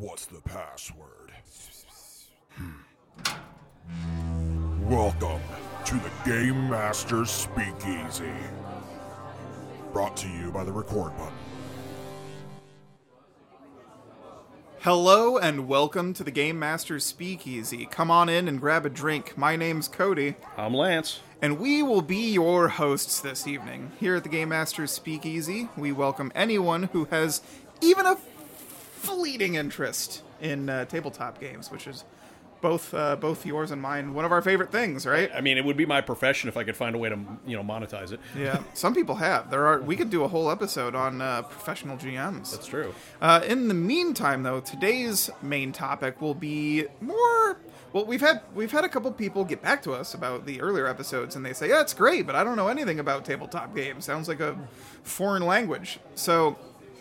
What's the password? Hmm. Welcome to the Game Master Speakeasy. Brought to you by the record button. Hello and welcome to the Game Master's Speakeasy. Come on in and grab a drink. My name's Cody, I'm Lance. and we will be your hosts this evening. Here at the Game Master's Speakeasy, we welcome anyone who has even a fleeting interest in uh, tabletop games, which is both uh, both yours and mine one of our favorite things, right? I mean, it would be my profession if I could find a way to, you know, monetize it. Yeah, some people have. There are. We could do a whole episode on uh, professional GMs. That's true. Uh, in the meantime, though, today's main topic will be more. Well, we've had we've had a couple people get back to us about the earlier episodes, and they say, "Yeah, it's great, but I don't know anything about tabletop games. Sounds like a foreign language." So,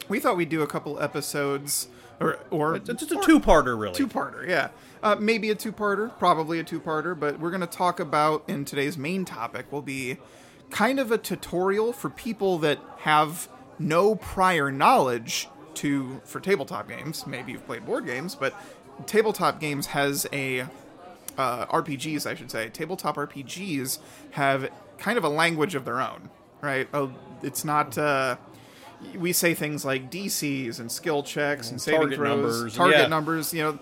we thought we'd do a couple episodes, or or It's, it's a two-parter, really. two-parter, yeah. Uh, maybe a two-parter, probably a two-parter, but we're going to talk about in today's main topic will be kind of a tutorial for people that have no prior knowledge to for tabletop games. Maybe you've played board games, but tabletop games has a uh, RPGs, I should say. Tabletop RPGs have kind of a language of their own, right? Oh, it's not. Uh, we say things like DCs and skill checks and saving Target throws, numbers, target yeah. numbers, you know,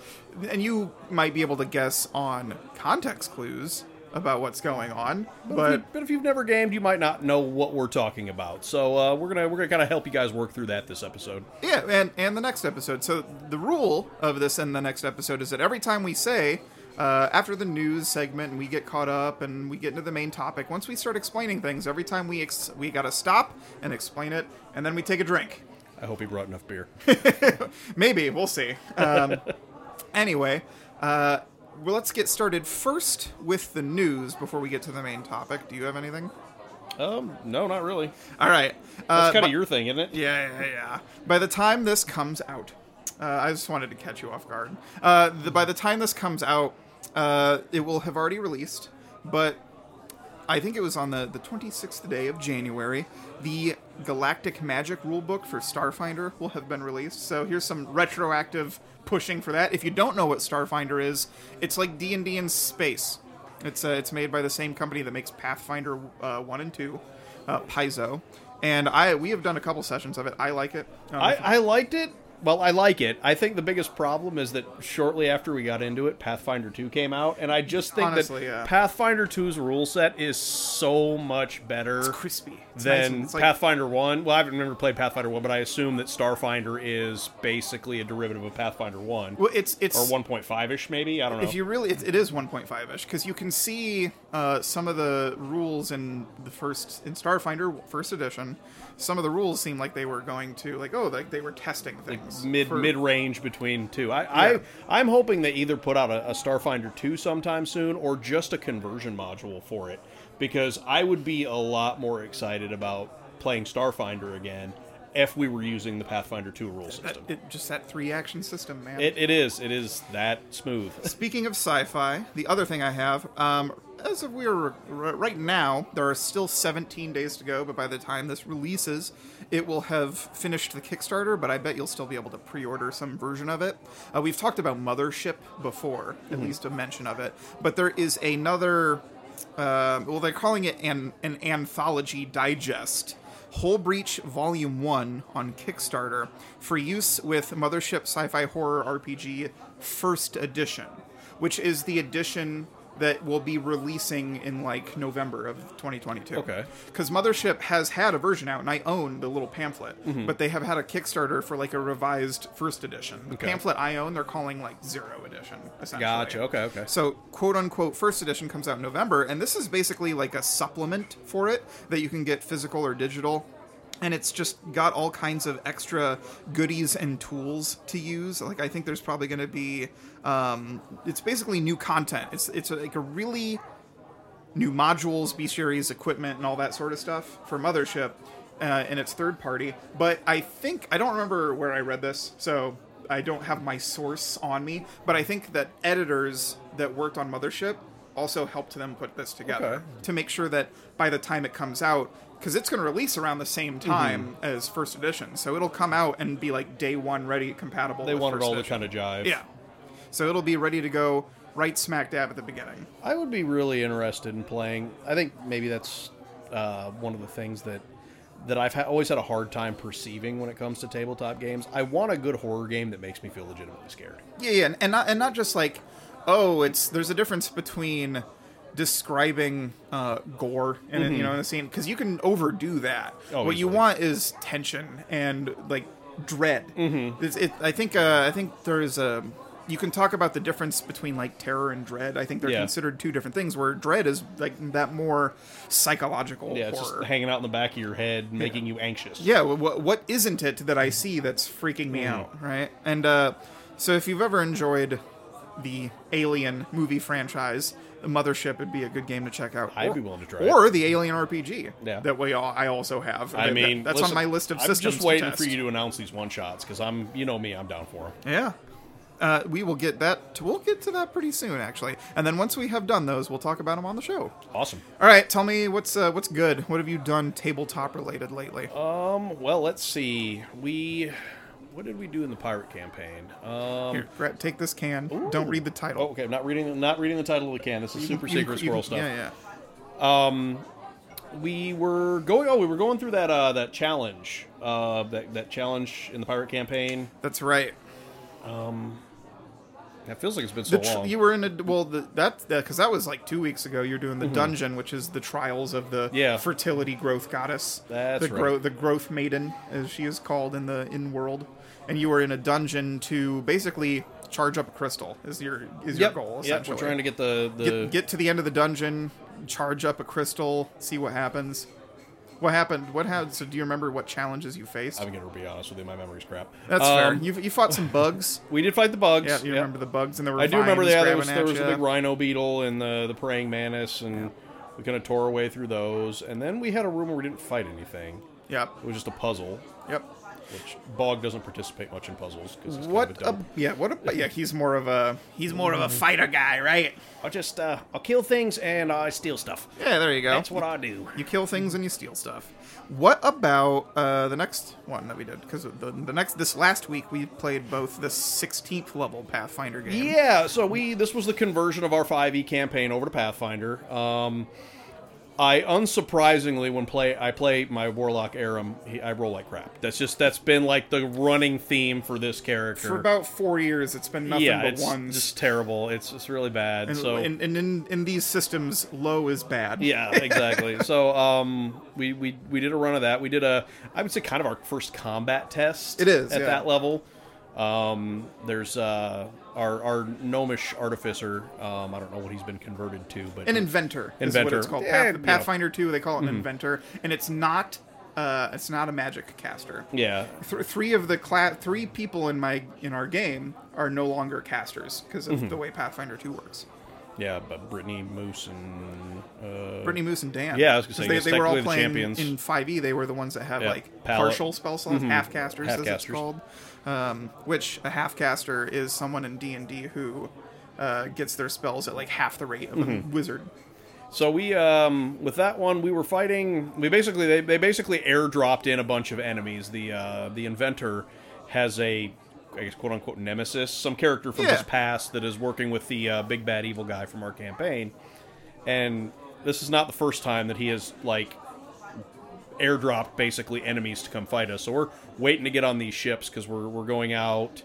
and you might be able to guess on context clues about what's going on, But, but if you, but if you've never gamed, you might not know what we're talking about. So uh, we're gonna we're gonna kind of help you guys work through that this episode. Yeah, and and the next episode. So the rule of this in the next episode is that every time we say uh, after the news segment and we get caught up and we get into the main topic, once we start explaining things, every time we ex- we gotta stop and explain it, and then we take a drink. I hope he brought enough beer. Maybe we'll see. Um, anyway, uh, well, let's get started first with the news before we get to the main topic. Do you have anything? um, no, not really. All right. That's Uh, kind of your thing, isn't it? Yeah, yeah, yeah. By the time this comes out, uh, I just wanted to catch you off guard. Uh, the, by the time this comes out, uh, it will have already released, but I think it was on the, the 26th day of January. The Galactic Magic rulebook for Starfinder will have been released. So here's some retroactive pushing for that. If you don't know what Starfinder is, it's like D&D in space. It's uh, it's made by the same company that makes Pathfinder uh, 1 and 2, uh, Paizo. And I we have done a couple sessions of it. I like it. Um, I, I liked it. Well, I like it. I think the biggest problem is that shortly after we got into it, Pathfinder 2 came out, and I just think Honestly, that yeah. Pathfinder 2's rule set is so much better it's crispy. It's nice than and- it's like- Pathfinder 1. Well, I haven't never played Pathfinder 1, but I assume that Starfinder is basically a derivative of Pathfinder 1. well, it's it's or 1.5-ish, maybe? I don't know. If you really, it, it is 1.5 ish because you can see uh, some of the rules in the first in Starfinder first edition. Some of the rules seem like they were going to like oh like they were testing things mid for- mid range between two. I, Yeah. I I'm hoping they either put out a, a Starfinder two sometime soon or just a conversion module for it because I would be a lot more excited about playing Starfinder again if we were using the Pathfinder two rule that, system. it, just that three action system, man. It, it is it is that smooth. Speaking of sci-fi, the other thing I have, um, as of we are right now, there are still 17 days to go. But by the time this releases, it will have finished the Kickstarter. But I bet you'll still be able to pre-order some version of it. Uh, we've talked about Mothership before, at least a mention of it. But there is another. Uh, well, they're calling it an an anthology digest. Hull Breach Volume 1 on Kickstarter for use with Mothership Sci Fi Horror RPG First Edition, which is the edition that will be releasing in like November of 2022. Okay. Because Mothership has had a version out, and I own the little pamphlet, Mm-hmm. but they have had a Kickstarter for like a revised First Edition. The Okay. pamphlet I own, they're calling like Zero Edition, essentially. Gotcha. Okay. Okay. So, quote unquote, first edition comes out in November, and this is basically like a supplement for it that you can get physical or digital. And it's just got all kinds of extra goodies and tools to use. Like I think there's probably going to be, um, it's basically new content. It's it's like a really new modules, B series equipment, and all that sort of stuff for Mothership, uh, and it's third party. But I think I don't remember where I read this, so I don't have my source on me. But I think that editors that worked on Mothership also helped them put this together Okay. to make sure that by the time it comes out, because it's going to release around the same time Mm-hmm. as first edition, so it'll come out and be like day one ready, compatible. They wanted all to kind of jive. yeah. So it'll be ready to go right smack dab at the beginning. I would be really interested in playing. I think maybe that's uh, one of the things that that I've ha- always had a hard time perceiving when it comes to tabletop games. I want a good horror game that makes me feel legitimately scared. Yeah, yeah, and, and not and not just like, oh, it's there's a difference between describing uh, gore in a, you know in a scene because you can overdo that. Mm-hmm. Oh, what you want is tension and like dread. Mm-hmm. It, I think uh, I think there's a you can talk about the difference between like terror and dread. I think they're Yeah. considered two different things. Where dread is like that more psychological Yeah, it's horror. just hanging out in the back of your head, making you anxious. Yeah, what what isn't it that I see that's freaking me out, right? And uh, so if you've ever enjoyed the Alien movie franchise, the Mothership would be a good game to check out. I'd Or- be willing to try it. Or the Alien RPG Yeah. that we all, I also have. I That- mean, that's listen, on my list of I'm systems. just waiting for you to announce these one shots because I'm, you know me, I'm down for them. Yeah. Uh, we will get that. To, we'll get to that pretty soon, actually. And then once we have done those, we'll talk about them on the show. Awesome. All right, tell me what's uh, what's good. What have you done tabletop related lately? Um. Well, let's see. We, what did we do in the pirate campaign? Um. Here, Brett, take this can. Don't read the title. Oh, okay. I'm not reading. Not reading the title of the can. This is super You- secret you- squirrel stuff. Yeah, yeah. Um, we were going oh we were going through that uh that challenge uh that that challenge in the pirate campaign That's right. That feels like it's been so tr- long you were in a well, the, that because that was like two weeks ago. You're doing the dungeon, which is the trials of the Mm-hmm. Yeah. fertility growth goddess. That's the right. the growth maiden, as she is called in the in world. And you were in a dungeon to basically charge up a crystal. Is your is your goal? Yeah, we're trying to get the the get, get to the end of the dungeon, charge up a crystal, see what happens. What happened? What happened? So, do you remember what challenges you faced? i'm gonna be honest with you my memory's crap That's fair. Um, You you fought some bugs. we did fight the bugs Yeah, you yep. remember the bugs, and there were. i do remember vines yeah, there grabbing was at there was a ya. big rhino beetle and the the praying mantis and we kind of tore our way through those and then we had a room where we didn't fight anything Yep. it was just a puzzle Yep. Which bog doesn't participate much in puzzles because What? A, yeah. What? A, yeah. He's more of a. He's more of a fighter guy, right? i'll just uh i'll kill things and i steal stuff Yeah. There you go. that's what i do You kill things and you steal stuff. What about uh, the next one that we did? Because the, the next this last week we played both the 16th level Pathfinder game. Yeah, so we this was the conversion of our 5e campaign over to Pathfinder. Um, I unsurprisingly when play I play my warlock Aram, he, I roll like crap. That's just that's been like the running theme for this character. For about four years, it's been nothing yeah, but it's ones. just terrible. It's it's really bad. and, so and, and in, in these systems, low is bad. yeah, exactly. so um, we, we we did a run of that. We did a I would say kind of our first combat test. It is, at yeah. that level. Um, there's uh, our our gnomish artificer. Um, I don't know what he's been converted to, but An inventor, is what Inventor. it's called. Yeah, Path, you know. Mm-hmm. Pathfinder 2, they call it an inventor, and it's not. Uh, it's not a magic caster. yeah, Th- three of the cla- three people in my in our game are no longer casters because of Mm-hmm. the way Pathfinder 2 works. yeah. But Brittany Moose and uh, Brittany Moose and Dan. Yeah, I was gonna 'Cause say, they, they were all the playing champions. in 5e. They were the ones that have Yeah, like palette. partial spell slots, half casters, as it's Half-casters. called. Um, which a half caster is someone in D and D who uh, gets their spells at like half the rate of Mm-hmm. a wizard. So we, um, with that one, we were fighting. We basically, they, they basically airdropped in a bunch of enemies. The uh, the inventor has a, I guess, quote unquote nemesis, some character from Yeah. his past that is working with the uh, big bad evil guy from our campaign. And this is not the first time that he has like airdropped basically enemies to come fight us. So we're waiting to get on these ships because we're we're going out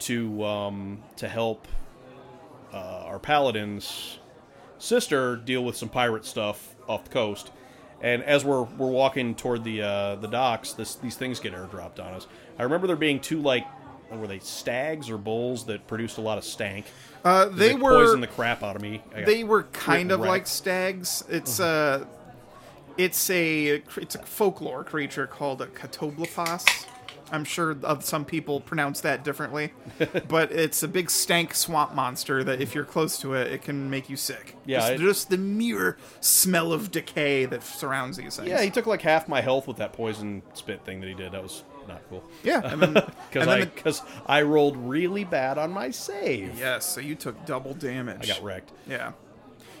to um, to help uh, our paladins sister deal with some pirate stuff off the coast. And as we're we're walking toward the uh, the docks, this these things get airdropped on us. I remember there being two like were they stags or bulls that produced a lot of stank. Uh, they They were poisoned the crap out of me. They were kind of wrecked. like stags. It's uh it's a it's a folklore creature called a catoblepas. I'm sure of some people pronounce that differently, but it's a big stank swamp monster that if you're close to it, it can make you sick. Yeah, just, it- just the mere smell of decay that surrounds these things. yeah, he took like half my health with that poison spit thing that he did. That was not cool. yeah, Because I because I rolled really bad on my save. yes, so you took double damage. I got wrecked. Yeah,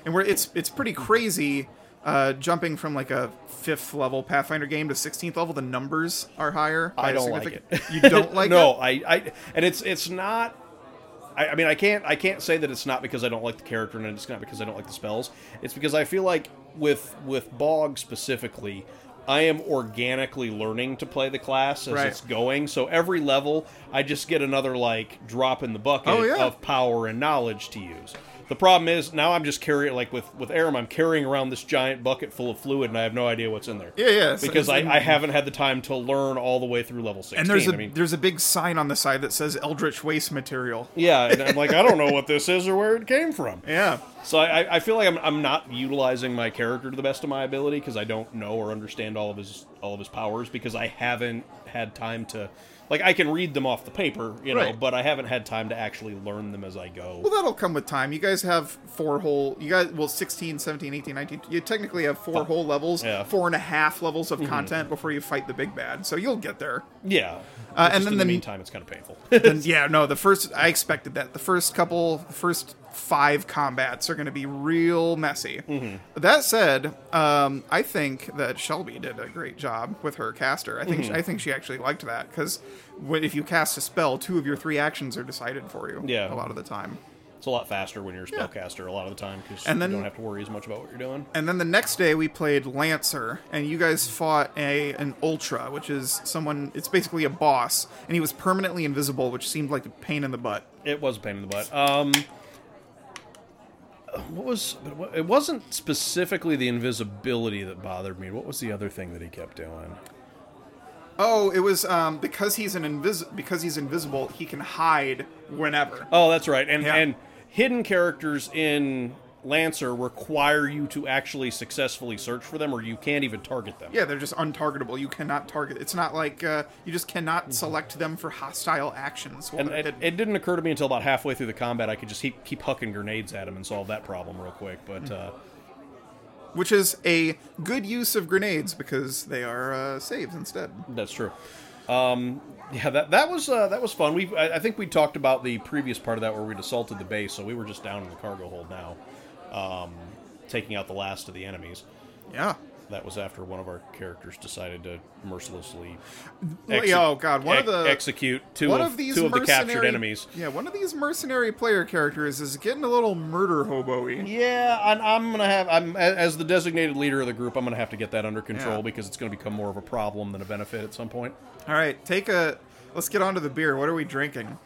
and we're it's it's pretty crazy uh, jumping from like a fifth level Pathfinder game to 16th level, the numbers are higher. I don't like it. You don't like no, it? No, I, I, and it's it's not. I, I mean, I can't I can't say that it's not because I don't like the character and it's not because I don't like the spells. It's because I feel like with with Bog specifically, I am organically learning to play the class as Right. it's going. So every level, I just get another like drop in the bucket Oh, yeah. of power and knowledge to use. The problem is now I'm just carrying like with with Aram, I'm carrying around this giant bucket full of fluid and I have no idea what's in there. Yeah, yeah. Because it's- I, I haven't had the time to learn all the way through level 16. and there's a I mean, there's a big sign on the side that says Eldritch Waste Material. yeah, and I'm like, I don't know what this is or where it came from. Yeah. So I, I feel like I'm, I'm not utilizing my character to the best of my ability because I don't know or understand all of his all of his powers because I haven't had time to, like I can read them off the paper, you know, Right. but I haven't had time to actually learn them as I go. Well, that'll come with time. You guys have four whole. You guys, well, 16, 17, 18, 19. You technically have four whole levels, Yeah. four and a half levels of mm-hmm. content before you fight the big bad. So you'll get there. Yeah, Uh, and then in the the- meantime, it's kind of painful. And yeah, no, the first I expected that. The first couple, the first five combats are going to be real messy. That said, um, I think that Shelby did a great job with her caster. I think I think she actually liked that because if you cast a spell, two of your three actions are decided for you. Yeah. a lot of the time. It's a lot faster when you're a spellcaster a lot of the time because And then- you don't have to worry as much about what you're doing. And then the next day we played Lancer, and you guys fought a an Ultra, which is someone. It's basically a boss, and he was permanently invisible, which seemed like a pain in the butt. It was a pain in the butt. Um, what was? but what- It wasn't specifically the invisibility that bothered me. What was the other thing that he kept doing? Oh, it was um, because he's an invis- because he's invisible, he can hide whenever. Oh, that's right. And Yeah. and hidden characters in Lancer require you to actually successfully search for them, or you can't even target them. Yeah, they're just untargetable. You cannot target. It's not like uh, you just cannot select them for hostile actions. while And it, it didn't occur to me until about halfway through the combat I could just keep, keep hucking grenades at them and solve that problem real quick. But uh, which is a good use of grenades because they are uh, saves instead. That's true. Um, yeah, that that was uh, that was fun. We I, I think we talked about the previous part of that where we'd assaulted the base, so we were just down in the cargo hold now, um, taking out the last of the enemies. Yeah. That was after one of our characters decided to mercilessly exe- oh god, one of the execute two of, of these two of the captured enemies. Yeah, one of these mercenary player characters is getting a little murder hobo-y. Yeah, and I'm gonna have I'm as the designated leader of the group. I'm gonna have to get that under control Yeah. because it's gonna become more of a problem than a benefit at some point. All right, take a. Let's get on to the beer. What are we drinking?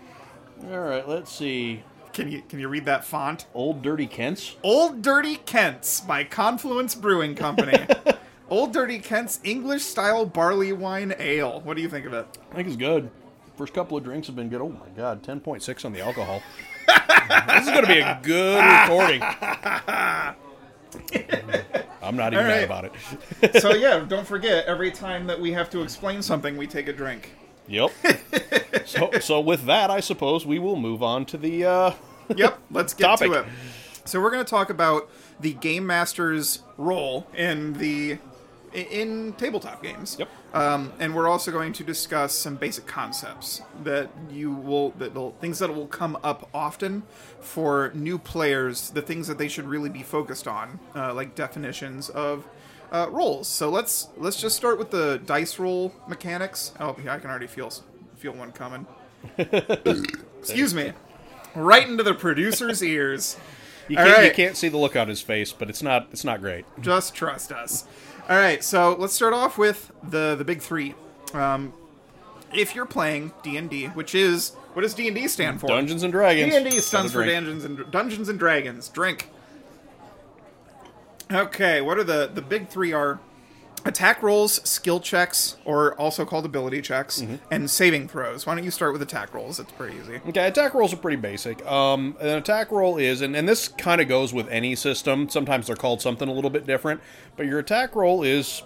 All right, let's see. Can you can you read that font? Old Dirty Kent's. Old Dirty Kent's by Confluence Brewing Company. Old Dirty Kent's English style barley wine ale. What do you think of it? I think it's good. First couple of drinks have been good. Oh my god, ten point six on the alcohol. this is going to be a good recording. I'm not even All mad about it. so yeah, don't forget every time that we have to explain something, we take a drink. Yep. so, so with that, I suppose we will move on to the. Uh, Yep, let's get Topic. to it. So we're going to talk about the game master's role in the in tabletop games. Yep. Um, and we're also going to discuss some basic concepts that you will that things that will come up often for new players. The things that they should really be focused on, uh, like definitions of. Uh, roles. So let's let's just start with the dice roll mechanics. Oh, yeah, I can already feel feel one coming. Excuse me. Right into the producer's ears. you, can't, you can't see the look on his face, but it's not. It's not great. Just trust us. All right, so let's start off with the the big three. Um, if you're playing D and D, which is what does D and D stand for? Dungeons and Dragons. D and D stands for. Dungeons and Dungeons and Dragons. Drink. Okay, what are the the big three? Are attack rolls, skill checks, or also called ability checks, Mm-hmm. and saving throws. Why don't you start with attack rolls? It's pretty easy. Okay, attack rolls are pretty basic. Um, an attack roll is, and, and this kind of goes with any system. Sometimes they're called something a little bit different, but your attack roll is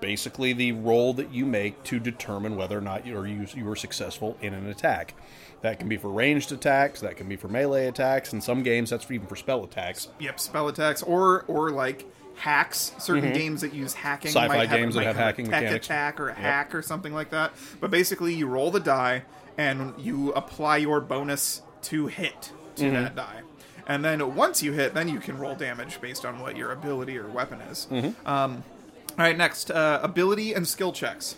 basically the roll that you make to determine whether or not you are you, you are successful in an attack. That can be for ranged attacks. That can be for melee attacks. In some games, that's even for spell attacks. Yep, spell attacks or or like hacks. Certain games that use hacking, Mm-hmm. Sci-fi might have, games that have hacking tech mechanics. attack or a hack or something like that. But basically, you roll the die and you apply your bonus to hit to Mm-hmm. that die. and then once you hit, then you can roll damage based on what your ability or weapon is. Mm-hmm. Um, all right, next uh, ability and skill checks.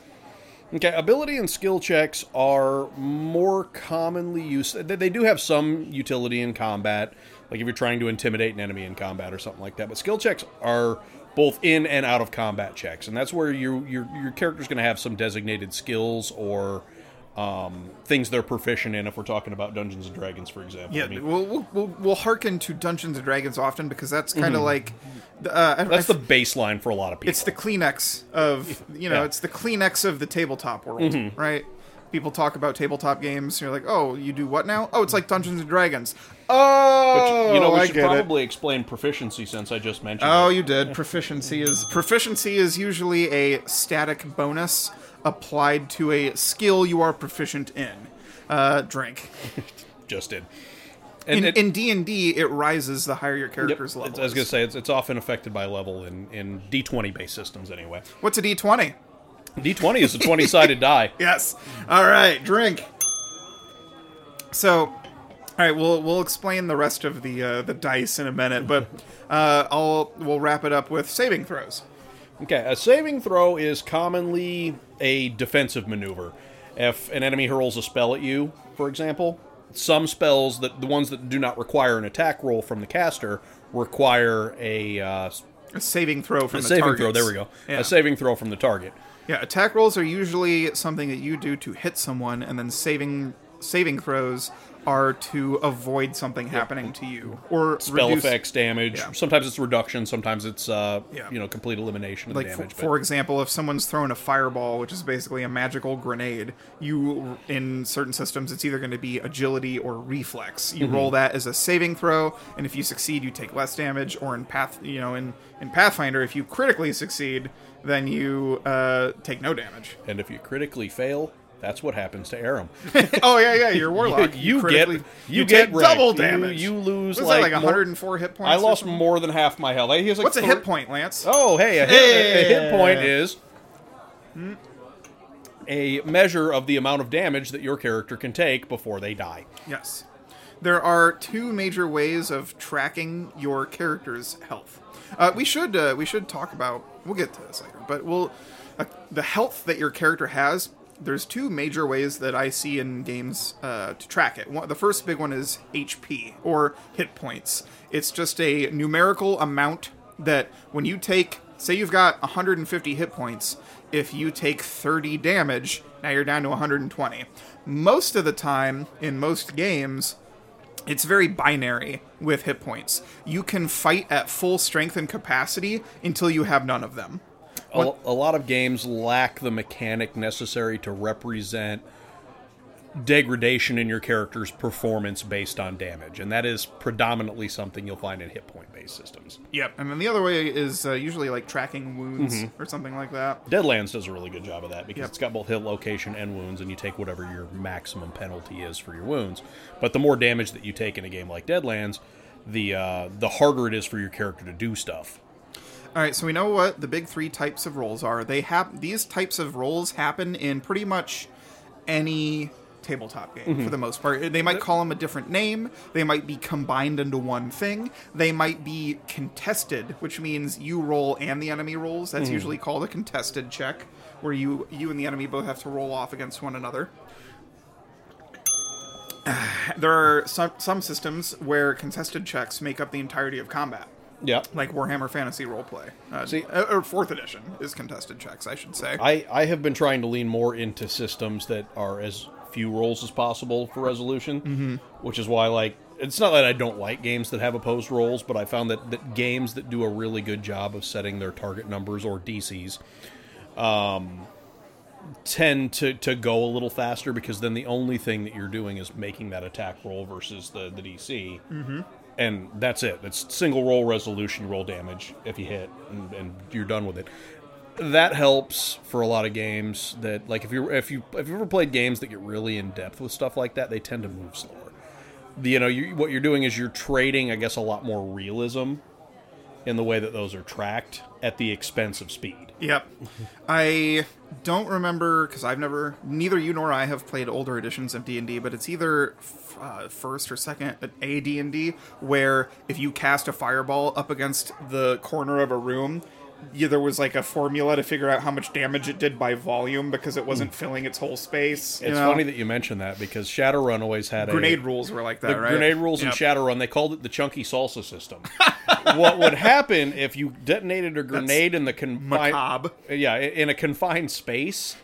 Okay, ability and skill checks are more commonly used. They do have some utility in combat, like if you're trying to intimidate an enemy in combat or something like that. But skill checks are both in and out of combat checks, and that's where you, your your character's going to have some designated skills or um, things they're proficient in. If we're talking about Dungeons and Dragons, for example, Yeah, I mean, we'll, we'll, we'll, we'll hearken to Dungeons and Dragons often because that's kind of like. Uh, Mm-hmm. that's I- the baseline for a lot of people. it's the Kleenex of you know Yeah. Mm-hmm. it's the Kleenex of the tabletop world, right? People talk about tabletop games. You're like, oh, you do what now? Oh, it's like Dungeons and Dragons. Oh, you know, we I should get it. probably explain proficiency since I just mentioned. Oh, it. you did. Proficiency is proficiency is usually a static bonus applied to a skill you are proficient in. Uh, drink. just did. And In D and D, it rises the higher your character's It's- level. I was going to say it's, it's often affected by level in, in D20 based systems anyway. What's a D twenty? D20 is a 20 sided die. Yes. All right, drink. So, all right, we'll we'll explain the rest of the uh, the dice in a minute, but uh, I'll we'll wrap it up with saving throws. Okay, a saving throw is commonly a defensive maneuver. If an enemy hurls a spell at you, for example, some spells that the ones that do not require an attack roll from the caster require a, uh, A saving throw from the target. a the saving targets. throw. There we go. Yeah. A saving throw from the target. yeah, attack rolls are usually something that you do to hit someone, and then saving saving throws are to avoid something happening to you or Spell reduce, effects, damage. Yeah. Sometimes it's reduction. Sometimes it's uh, Yeah. you know complete elimination of like the for, damage. but- for example if someone's thrown a fireball which is basically a magical grenade you in certain systems it's either going to be agility or reflex Mm-hmm. you roll that as a saving throw and if you succeed you take less damage or in path you know in in pathfinder if you critically succeed then you uh, take no damage and if you critically fail, that's what happens to Aram. oh yeah yeah you're warlock you critically- get you, take get double damage You, lose What's like, like more- 104 hit points I lost more than half my health. Like what's a hit point lance Oh, hey, a hit, a hit point is a measure of the amount of damage that your character can take before they die. Yes. There are two major ways of tracking your character's health. Uh, we should uh, we should talk about. We'll get to this later, but we'll uh, the health that your character has. There's two major ways that I see in games uh, to track it. One, the first big one is HP or hit points. It's just a numerical amount that when you take, say you've got 150 hit points, if you take 30 damage, now you're down to 120. Most of the time in most games, it's very binary with hit points. You can fight at full strength and capacity until you have none of them. A, a lot of games lack the mechanic necessary to represent degradation in your character's performance based on damage, and that is predominantly something you'll find in hit point based systems. Yep. And then the other way is uh, usually like tracking wounds or something like that. Deadlands does a really good job of that because Yep. it's got both hit location and wounds, and you take whatever your maximum penalty is for your wounds. But the more damage that you take in a game like Deadlands, the uh, the harder it is for your character to do stuff. All right, so we know what the big three types of roles are. They have these types of roles happen in pretty much any tabletop game mm-hmm. for the most part. They might call them a different name. They might be combined into one thing. They might be contested, which means you roll and the enemy rolls. That's mm-hmm. usually called a contested check, where you you and the enemy both have to roll off against one another. There are some some systems where contested checks make up the entirety of combat Yeah, like Warhammer Fantasy Roleplay. Uh, See- uh, or fourth edition is contested checks, I should say. I, I have been trying to lean more into systems that are as few rolls as possible for resolution, mm-hmm. which is why like it's not that I don't like games that have opposed rolls, but I found that, that games that do a really good job of setting their target numbers or DCs um, tend to, to go a little faster because then the only thing that you're doing is making that attack roll versus the, the DC. Mm-hmm. And that's it. It's single roll resolution, roll damage if you hit, and, and you're done with it that helps for a lot of games that like if you if you if you ever played games that get really in depth with stuff like that they tend to move slower you know you, what you're doing is you're trading i guess a lot more realism in the way that those are tracked at the expense of speed. Yep. I don't remember because I've never neither you nor I have played older editions of D&D, but it's either f- uh, first or second a D&D where if you cast a fireball up against the corner of a room, yeah, there was like a formula to figure out how much damage it did by volume because it wasn't hmm. filling its whole space. It's know? funny that you mentioned that because Shadowrun always had a grenade a rules were like that, the right? grenade rules in Yep. Shadowrun. They called it the chunky salsa system. what would happen if you detonated a grenade in the confined yeah in a confined space?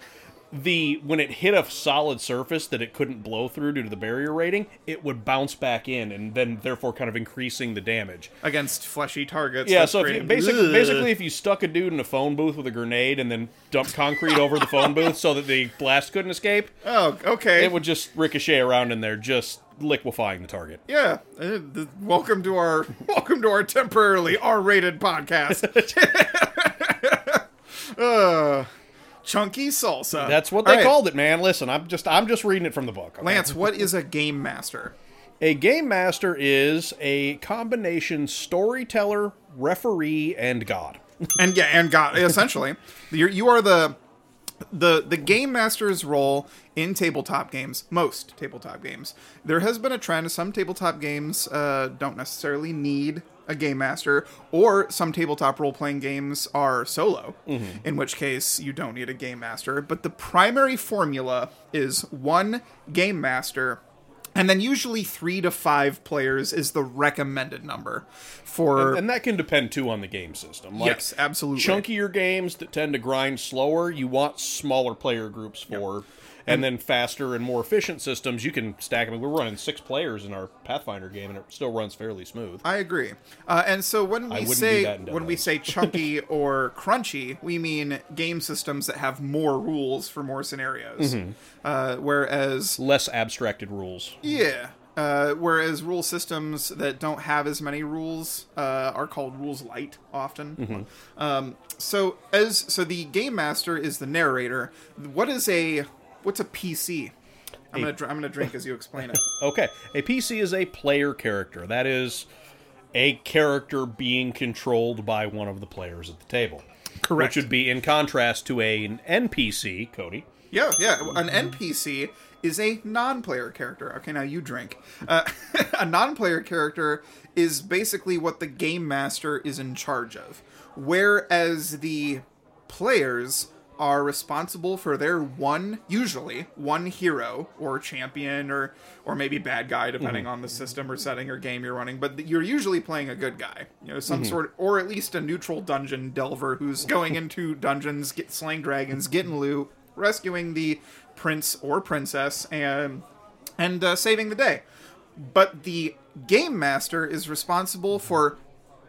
The when it hit a solid surface that it couldn't blow through due to the barrier rating, it would bounce back in and then therefore kind of increasing the damage. against fleshy targets. Yeah, so if you, basically, basically, if you stuck a dude in a phone booth with a grenade and then dumped concrete over the phone booth so that the blast couldn't escape, oh, okay, it would just ricochet around in there, just liquefying the target. Yeah, uh, welcome to our welcome to our temporarily R-rated podcast. uh, chunky salsa. That's what they right, called it, man. Listen, I'm just I'm just reading it from the book. okay? Lance, what is a game master? A game master is a combination storyteller, referee, and god. And yeah, and God, essentially, you're, you are the the the game master's role in tabletop games. Most tabletop games, there has been a trend. Some tabletop games uh, don't necessarily need a game master, or some tabletop role playing games are solo. Mm-hmm. In which case, you don't need a game master. But the primary formula is one game master. And then usually three to five players is the recommended number for And that can depend too on the game system. Like yes, absolutely. chunkier games that tend to grind slower, you want smaller player groups for. And then faster and more efficient systems, you can stack them. We're running six players in our Pathfinder game, and it still runs fairly smooth. I agree. Uh, and so when we say when we say chunky or crunchy, we mean game systems that have more rules for more scenarios. Mm-hmm. Uh, whereas Less abstracted rules. yeah, uh, whereas rule systems that don't have as many rules uh, are called rules light often. Mm-hmm. Um, so as so the game master is the narrator. What is a what's a PC? I'm gonna I'm gonna drink as you explain it. Okay, a PC is a player character. That is a character being controlled by one of the players at the table. Correct. Which would be in contrast to a, an NPC, Cody. Yeah, yeah. An NPC is a non-player character. Okay, now you drink. Uh, a non-player character is basically what the game master is in charge of, whereas the players are responsible for their one, usually one hero or champion or or maybe bad guy, depending on the system or setting or game you're running. But you're usually playing a good guy, you know, some sort, or at least a neutral dungeon delver who's going into dungeons, get slaying dragons, getting loot, rescuing the prince or princess, and and uh, saving the day. But the game master is responsible for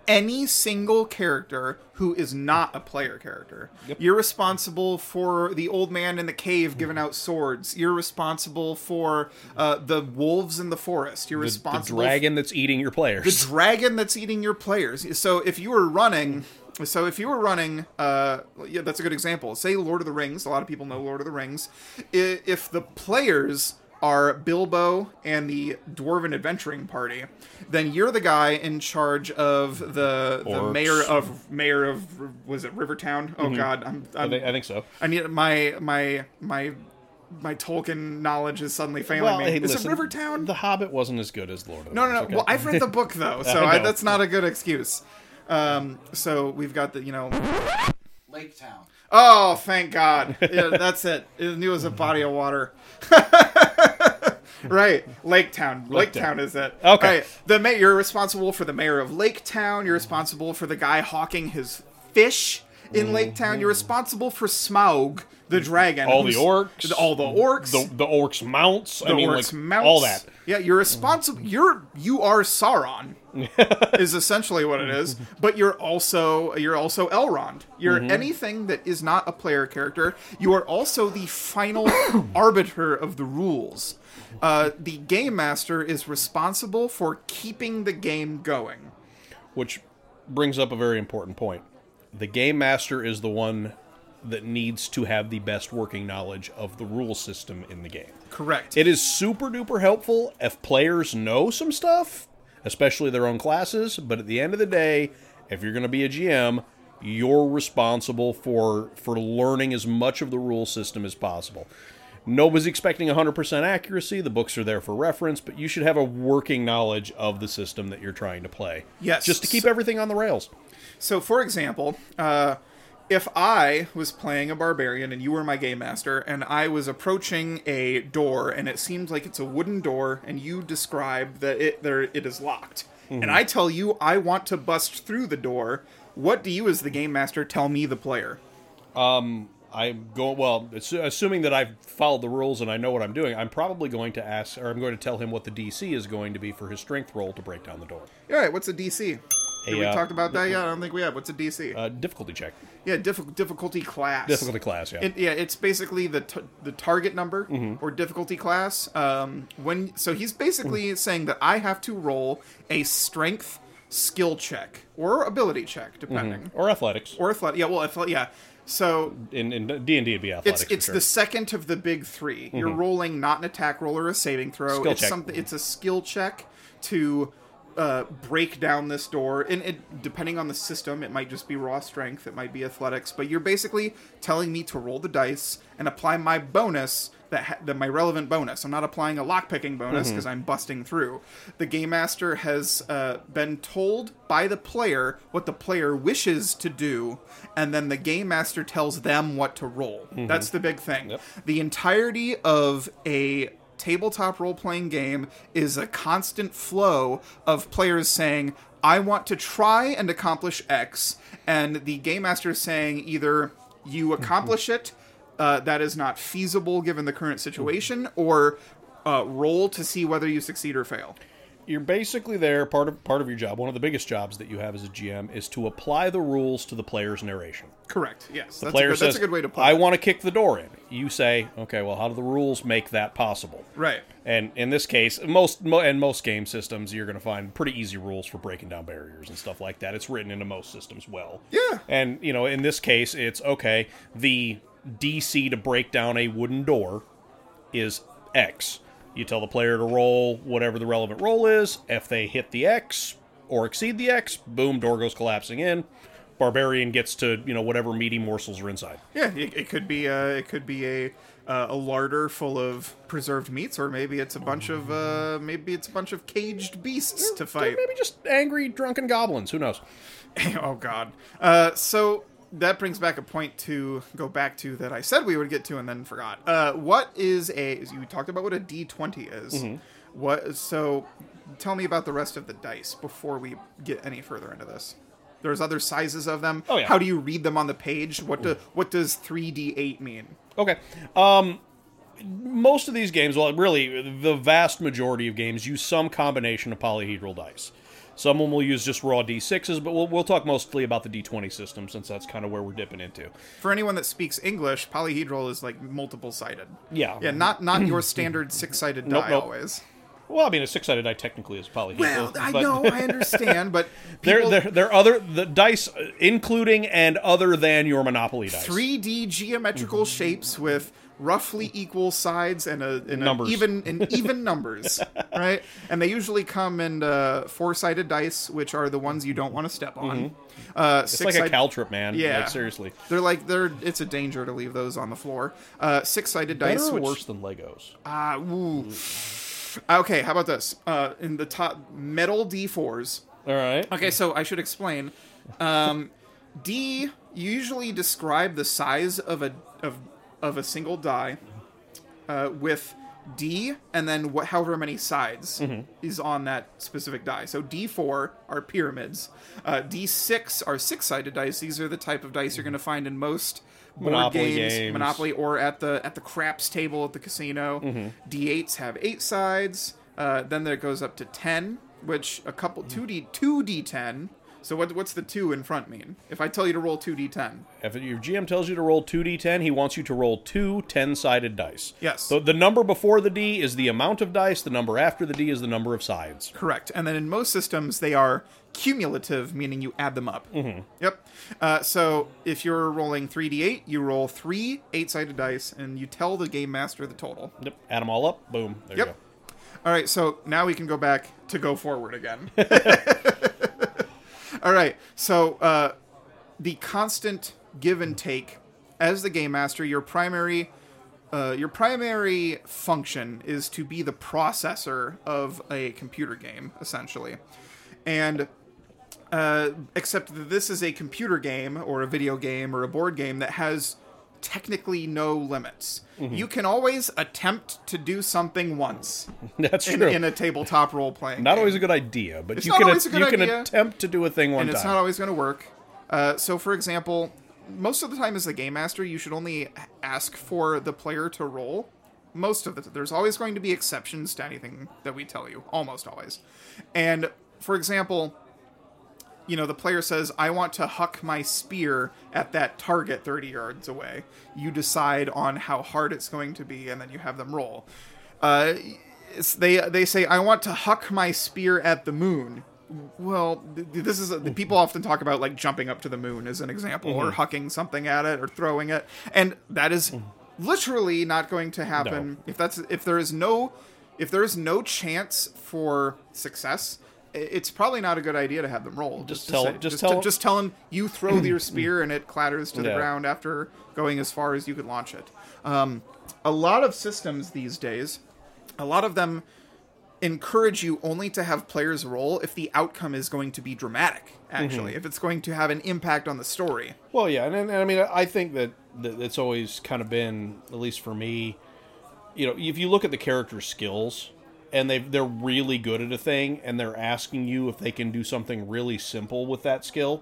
any single character who is not a player character. You're responsible for the old man in the cave giving out swords. You're responsible for uh, the wolves in the forest. You're The, the responsible dragon that's eating your players. the dragon that's eating your players. So if you were running, so if you were running, uh, yeah, that's a good example. Say Lord of the Rings. A lot of people know Lord of the Rings. If the players are Bilbo and the dwarven adventuring party, then you're the guy in charge of the the Orcs. mayor of mayor of was it Rivertown? Oh God, I'm, I, I'm think, I think so. I need my my my my Tolkien knowledge is suddenly failing Well, me. hey, is listen, it Rivertown? The Hobbit wasn't as good as Lord of the No, no, Rings. no. okay? Well, I've read the book though, so I I know. that's not a good excuse. Um, so we've got the, you know, Lake Town. oh, thank God, yeah, that's it. It knew it was a body of water. right, Lake Town. Lake Town is it? Okay. Right. The ma- you're responsible for the mayor of Lake Town. You're responsible for the guy hawking his fish in Lake Town. You're responsible for Smaug, the dragon. Mm-hmm. All the orcs. All the orcs. The, the orcs mounts. I the mean, orcs like, mounts. all that. Yeah, you're responsible. You're you are Sauron. is essentially what it is. But you're also you're also Elrond. You're Mm-hmm. anything that is not a player character. You are also the final arbiter of the rules. Uh, the game master is responsible for keeping the game going. Which brings up a very important point. The game master is the one that needs to have the best working knowledge of the rule system in the game. Correct. It is super duper helpful if players know some stuff, especially their own classes, but at the end of the day, If you're going to be a GM, you're responsible for for learning as much of the rule system as possible. Nobody's expecting 100% accuracy. The books are there for reference, but you should have a working knowledge of the system that you're trying to play. Yes. Just to keep everything on the rails. So, for example, uh, if I was playing a barbarian and you were my game master, and I was approaching a door and it seems like it's a wooden door, and you describe that it there it is locked, and I tell you I want to bust through the door, what do you, as the game master, tell me, the player? I'm going well, assuming that I've followed the rules and I know what I'm doing. I'm probably going to ask, or I'm going to tell him what the DC is going to be for his strength roll to break down the door. All right, what's a DC? Have we uh, talked about that yet? I don't think we have. What's a DC? Uh, difficulty check, yeah, diff- difficulty class. difficulty class. Yeah, It, yeah, it's basically the t- the target number Mm-hmm. or difficulty class. Um, when so he's basically Mm. saying that I have to roll a strength skill check or ability check, depending, or athletics. or athletic. Yeah, well, athletic. Yeah. So in in D and D, it'd be athletics. it's it's sure. the second of the big 3 you You're rolling not an attack roll or a saving throw. Skill it's check. something. It's a skill check to uh, break down this door. And it, depending on the system, it might just be raw strength. It might be athletics. But you're basically telling me to roll the dice and apply my bonus. That, ha- that my relevant bonus. I'm not applying a lockpicking bonus mm-hmm. because I'm busting through. The game master has uh, been told by the player what the player wishes to do, and then the game master tells them what to roll. Mm-hmm. That's the big thing. Yep. The entirety of a tabletop role playing game is a constant flow of players saying, I want to try and accomplish X, and the game master is saying either you accomplish mm-hmm. it, uh, that is not feasible given the current situation, or uh, roll to see whether you succeed or fail. You're basically there. Part of part of your job, one of the biggest jobs that you have as a GM, is to apply the rules to the player's narration. Correct. Yes. The that's, player a good, says, that's a good way to put "I it. want to kick the door in." You say, "Okay, well, how do the rules make that possible?" Right. And in this case, most mo- and most game systems, you're going to find pretty easy rules for breaking down barriers and stuff like that. It's written into most systems well. Yeah. And you know, in this case, it's okay. The DC to break down a wooden door is X. You tell the player to roll whatever the relevant roll is. If they hit the X or exceed the X, boom, door goes collapsing in. Barbarian gets to you know whatever meaty morsels are inside. Yeah, it, it could be uh, it could be a uh, a larder full of preserved meats, or maybe it's a bunch of uh, maybe it's a bunch of caged beasts to fight. Maybe just angry drunken goblins. Who knows? oh God. Uh, so that brings back a point to go back to that I said we would get to and then forgot. Uh, what is a? You talked about what a D twenty is. Mm-hmm. What? So tell me about the rest of the dice before we get any further into this. There's other sizes of them. Oh, yeah. How do you read them on the page? What do what does three D eight mean? Okay. Um, most of these games, well, really, the vast majority of games use some combination of polyhedral dice. Some of them will use just raw d6s, but we'll, we'll talk mostly about the d20 system since that's kind of where we're dipping into. For anyone that speaks English, polyhedral is like multiple sided. Yeah. Yeah, not not your standard six sided Nope, die nope. always. Well, I mean, a six-sided die technically is polyhedral. Well, I know, I understand, but There, people, there, there are other the dice, including and other than your Monopoly dice. 3D geometrical shapes with roughly equal sides and a, and a even and even numbers, right? And they usually come in uh, four-sided dice, which are the ones you don't want to step on. Uh, Mm-hmm. It's like a caltrop, man. Yeah. Like, seriously. They're like they're. It's a danger to leave those on the floor. Uh, six-sided Better dice, which worse than Legos? Ah, ooh. Okay, how about this? Uh, in the top metal D4s. All right. Okay, so I should explain. Um, D you usually describe the size of a of of a single die uh, with D and then what however many sides is on that specific die. So D4 are pyramids. Uh, D6 are six-sided dice. These are the type of dice you're going to find in most board Monopoly games, games. Monopoly, or at the at the craps table at the casino. D8s have eight sides. Uh, then there goes up to ten, which a couple two D two D10. So what what's the two in front mean? If I tell you to roll two D10, If your GM tells you to roll 2d10, he wants you to roll two 10 sided dice. Yes. So the number before the D is the amount of dice, the number after the D is the number of sides. correct. And then in most systems they are cumulative, meaning you add them up. Mm-hmm. Yep. Uh, so if you're rolling three D8, you roll three eight-sided dice, and you tell the game master the total. Yep. Add them all up. Boom. There you Yep. go. All right, so now we can go back to go forward again. All right. So uh, the constant give and take as the game master, your primary uh, your primary function is to be the processor of a computer game, essentially, and uh, except that this is a computer game or a video game or a board game that has technically no limits. You can always attempt to do something once That's in, true. in a tabletop role playing. not always a good idea, but It's you can a good you can attempt to do a thing one and time. it's not always going to work. Uh, so, for example, most of the time as the game master, you should only ask for the player to roll. Most of the there's always going to be exceptions to anything that we tell you, almost always. And for example, you know, the player says, "I want to huck my spear at that target 30 yards away." You decide on how hard it's going to be, and then you have them roll. Uh, they they say, "I want to huck my spear at the moon." Well, this is a, people often talk about like jumping up to the moon as an example, or hucking something at it, or throwing it, and that is literally not going to happen. If that's if there is no if there is no chance for success, it's probably not a good idea to have them roll. Just to tell- say- just just, tell just tell them you throw your spear and it clatters to the Yeah. ground after going as far as you could launch it. Um, a lot of systems these days, a lot of them encourage you only to have players roll if the outcome is going to be dramatic. Actually, Mm-hmm. if it's going to have an impact on the story. Well, yeah, and, and I mean, I think that, that it's always kind of been, at least for me, you know, if you look at the character skills and they they're really good at a thing, and they're asking you if they can do something really simple with that skill,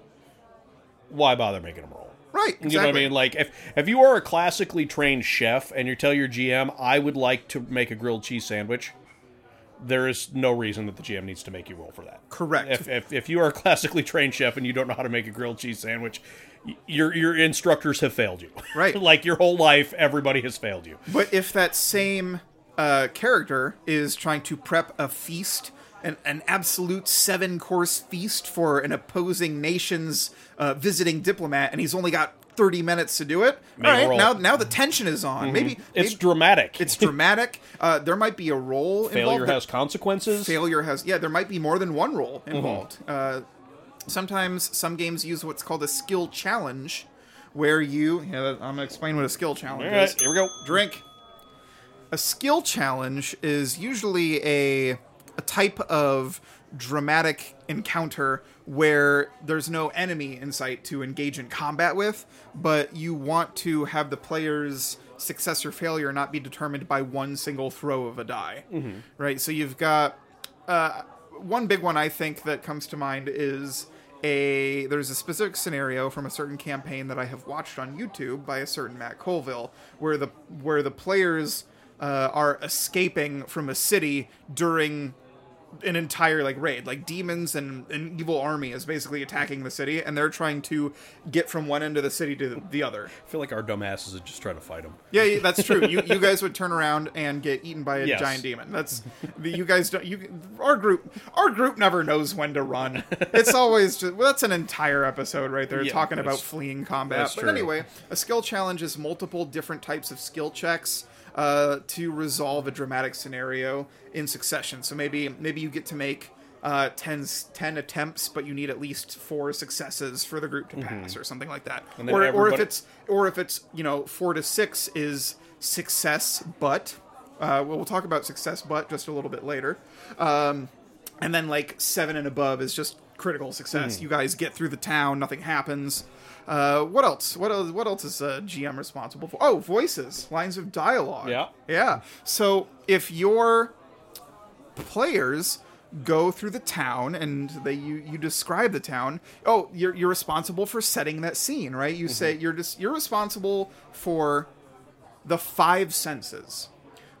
why bother making them roll? Right. Exactly. You know what I mean? Like if if you are a classically trained chef and you tell your GM, I would like to make a grilled cheese sandwich, there is no reason that the GM needs to make you roll for that. Correct. If, if, if you are a classically trained chef and you don't know how to make a grilled cheese sandwich, your your instructors have failed you. Right. like your whole life, everybody has failed you. But if that same uh, character is trying to prep a feast, an, an absolute seven course feast for an opposing nation's uh, visiting diplomat, and he's only got 30 minutes to do it, all roll. now, now the tension is on. Maybe It's maybe dramatic. it's dramatic. Uh, there might be a roll failure has consequences. failure has yeah there might be more than one roll Mm-hmm. involved uh, sometimes some games use what's called a skill challenge where you yeah, i'm gonna explain what a skill challenge All right, is here we go. drink a skill challenge is usually a a type of dramatic encounter where there's no enemy in sight to engage in combat with, but you want to have the player's success or failure not be determined by one single throw of a die. Right? So you've got uh, one big one I think that comes to mind is a there's a specific scenario from a certain campaign that I have watched on YouTube by a certain Matt Colville where the where the players uh, are escaping from a city during an entire like raid like demons and an evil army is basically attacking the city and they're trying to get from one end of the city to the other I feel like our dumbasses would just try to fight them. yeah, yeah, that's true. You you guys would turn around and get eaten by a Yes. giant demon. That's you guys don't. You our group our group never knows when to run. It's always just well, that's an entire episode right there Yeah, talking about fleeing combat. But anyway, a skill challenge is multiple different types of skill checks uh, to resolve a dramatic scenario in succession. So maybe maybe you get to make. Uh, 10, 10 attempts, but you need at least four successes for the group to pass, or something like that. Mm-hmm. And then Or, or if it's or if it's you know four to six is success but uh, well, we'll talk about success but just a little bit later um, and then like seven and above is just critical success you guys get through the town nothing happens uh, what else? What else what else is uh, gm responsible for? Oh voices. Lines of dialogue. Yeah. yeah. So if your players go through the town and they you, you describe the town oh you're you're responsible for setting that scene right? You say you're just you're responsible for the five senses.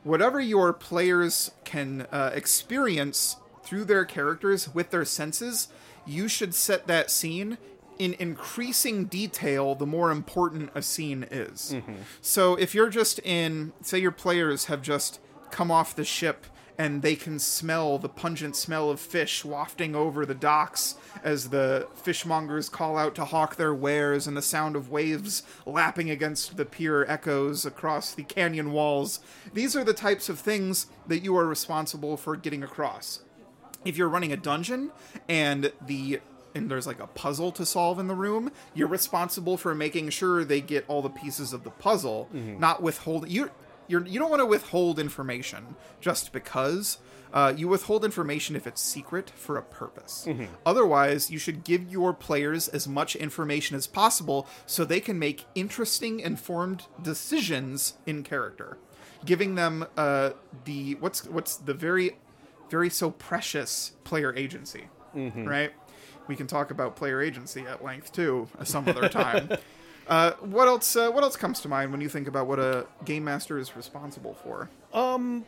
Whatever your players can uh, experience through their characters with their senses you should set that scene in increasing detail the more important a scene is mm-hmm. so if you're just in say your players have just come off the ship and they can smell the pungent smell of fish wafting over the docks as the fishmongers call out to hawk their wares and the sound of waves lapping against the pier echoes across the canyon walls. These are the types of things that you are responsible for getting across. If you're running a dungeon and the and there's like a puzzle to solve in the room, you're responsible for making sure they get all the pieces of the puzzle, not withhold you. You're, you don't want to withhold information just because. Uh, you withhold information if it's secret for a purpose. Otherwise, you should give your players as much information as possible so they can make interesting, informed decisions in character. Giving them uh, the what's what's the very, very so precious player agency, right? We can talk about player agency at length too, some other time. uh, what else? Uh, what else comes to mind when you think about what a game master is responsible for? Um,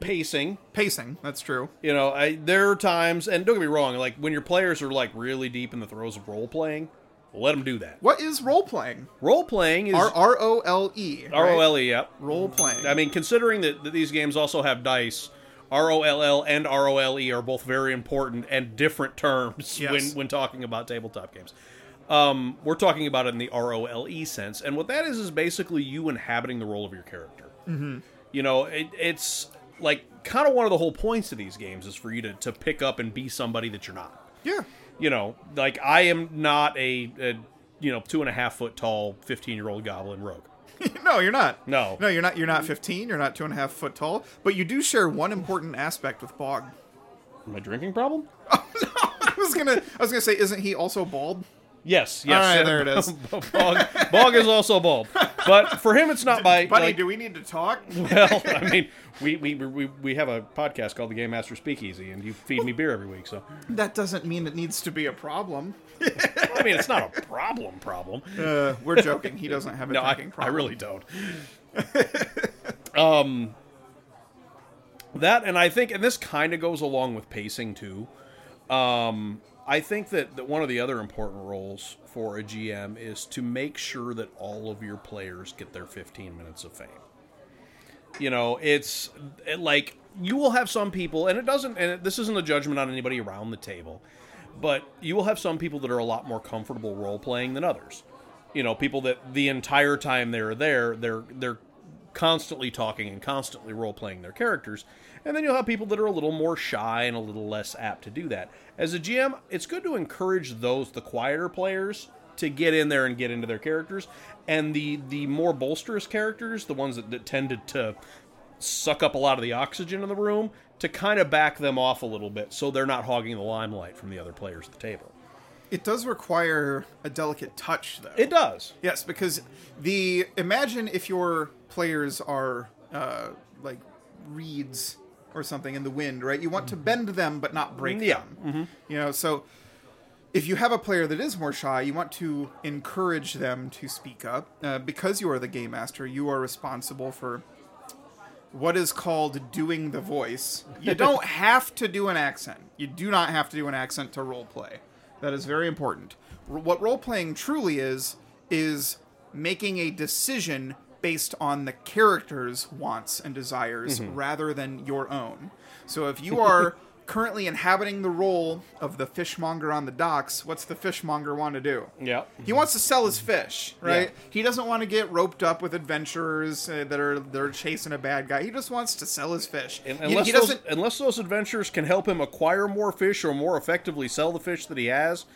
Pacing, Pacing. That's true. you know, I there are times, and don't get me wrong, like when your players are like really deep in the throes of role playing, let them do that. What is role playing? Role playing is R R O L E. R O L E. Yep. Role playing. I mean, considering that, that these games also have dice, R O L L and R O L E are both very important and different terms Yes. when when talking about tabletop games. Um, we're talking about it in the R O L E sense, and what that is is basically you inhabiting the role of your character. Mm-hmm. You know, it, it's like kind of one of the whole points of these games is for you to, to pick up and be somebody that you're not. yeah. You know, like I am not a, a you know two and a half foot tall fifteen year old goblin rogue. no, you're not. No. No, you're not. You're not 15. You're not two and a half foot tall. But you do share one important aspect with Bog. My drinking problem? Oh, I was gonna. I was gonna say, isn't he also bald? Yes, yes. All right, there it is. Bog, Bog is also bald, but for him, it's not by. Buddy, like- do we need to talk? well, I mean, we, we we we have a podcast called the Game Master Speakeasy, and you feed me beer every week. So, that doesn't mean it needs to be a problem. I mean, it's not a problem. Problem. Uh, we're joking. He doesn't have a No, I, drinking I problem. really don't. um, that and I think, and this kind of goes along with pacing too. Um, I think that, that one of the other important roles for a GM is to make sure that all of your players get their 15 minutes of fame. You know, it's it, like you will have some people, and it doesn't, and this isn't a judgment on anybody around the table, but you will have some people that are a lot more comfortable role playing than others. You know, people that the entire time they're there, they're they're constantly talking and constantly role playing their characters. And then you'll have people that are a little more shy and a little less apt to do that. As a GM, it's good to encourage those the quieter players to get in there and get into their characters, and the the more bolsterous characters, the ones that, that tended to suck up a lot of the oxygen in the room, to kind of back them off a little bit so they're not hogging the limelight from the other players at the table. It does require a delicate touch, though. It does. Yes, because the imagine if your players are uh, like reeds or something in the wind, right? You want to bend them but not break Yeah. them. You know, so if you have a player that is more shy, you want to encourage them to speak up. Uh, because you are the game master, you are responsible for what is called doing the voice. You don't have to do an accent. You do not have to do an accent to role play. That is very important. R- What role playing truly is is making a decision based on the character's wants and desires mm-hmm. rather than your own. So if you are currently inhabiting the role of the fishmonger on the docks, what's the fishmonger want to do? Yeah. He wants to sell his fish, right? Yeah. He doesn't want to get roped up with adventurers uh, that are they're chasing a bad guy. He just wants to sell his fish. And He- unless he, those, doesn't. unless those adventures can help him acquire more fish or more effectively sell the fish that he has,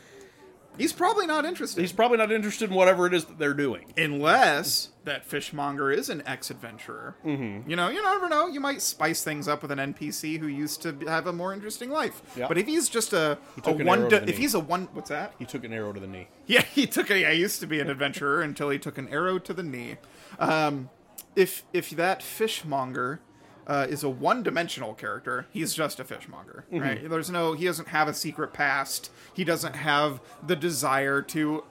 He's probably not interested. he's probably not interested in whatever it is that they're doing. Unless that fishmonger is an ex-adventurer. Mm-hmm. You know, you never know. You might spice things up with an NPC who used to have a more interesting life. Yeah. But if he's just a, a took an one, arrow to di- the if he's a one, what's that? He took an arrow to the knee. Yeah, he took a. Yeah, he used to be an adventurer until he took an arrow to the knee. Um, if if that fishmonger uh, is a one-dimensional character, he's just a fishmonger, right? There's no. He doesn't have a secret past. He doesn't have the desire to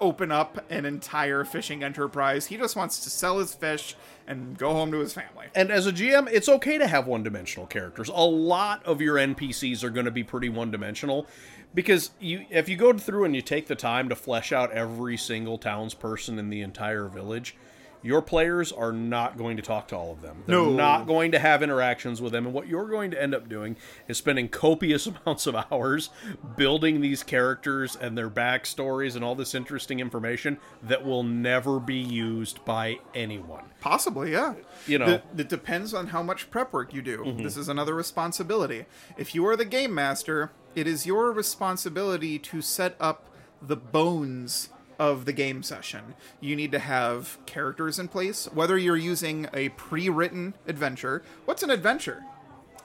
open up an entire fishing enterprise. He just wants to sell his fish and go home to his family. And as a GM, it's okay to have one dimensional characters. A lot of your NPCs are going to be pretty one dimensional because you if you go through and you take the time to flesh out every single townsperson in the entire village, your players are not going to talk to all of them. They're No. not going to have interactions with them. And what you're going to end up doing is spending copious amounts of hours building these characters and their backstories and all this interesting information that will never be used by anyone. Possibly, yeah. You know. Mm-hmm. It- it depends on how much prep work you do. This is another responsibility. If you are the game master, it is your responsibility to set up the bones of the game session. You need to have characters in place, whether you're using a pre-written adventure. What's an adventure?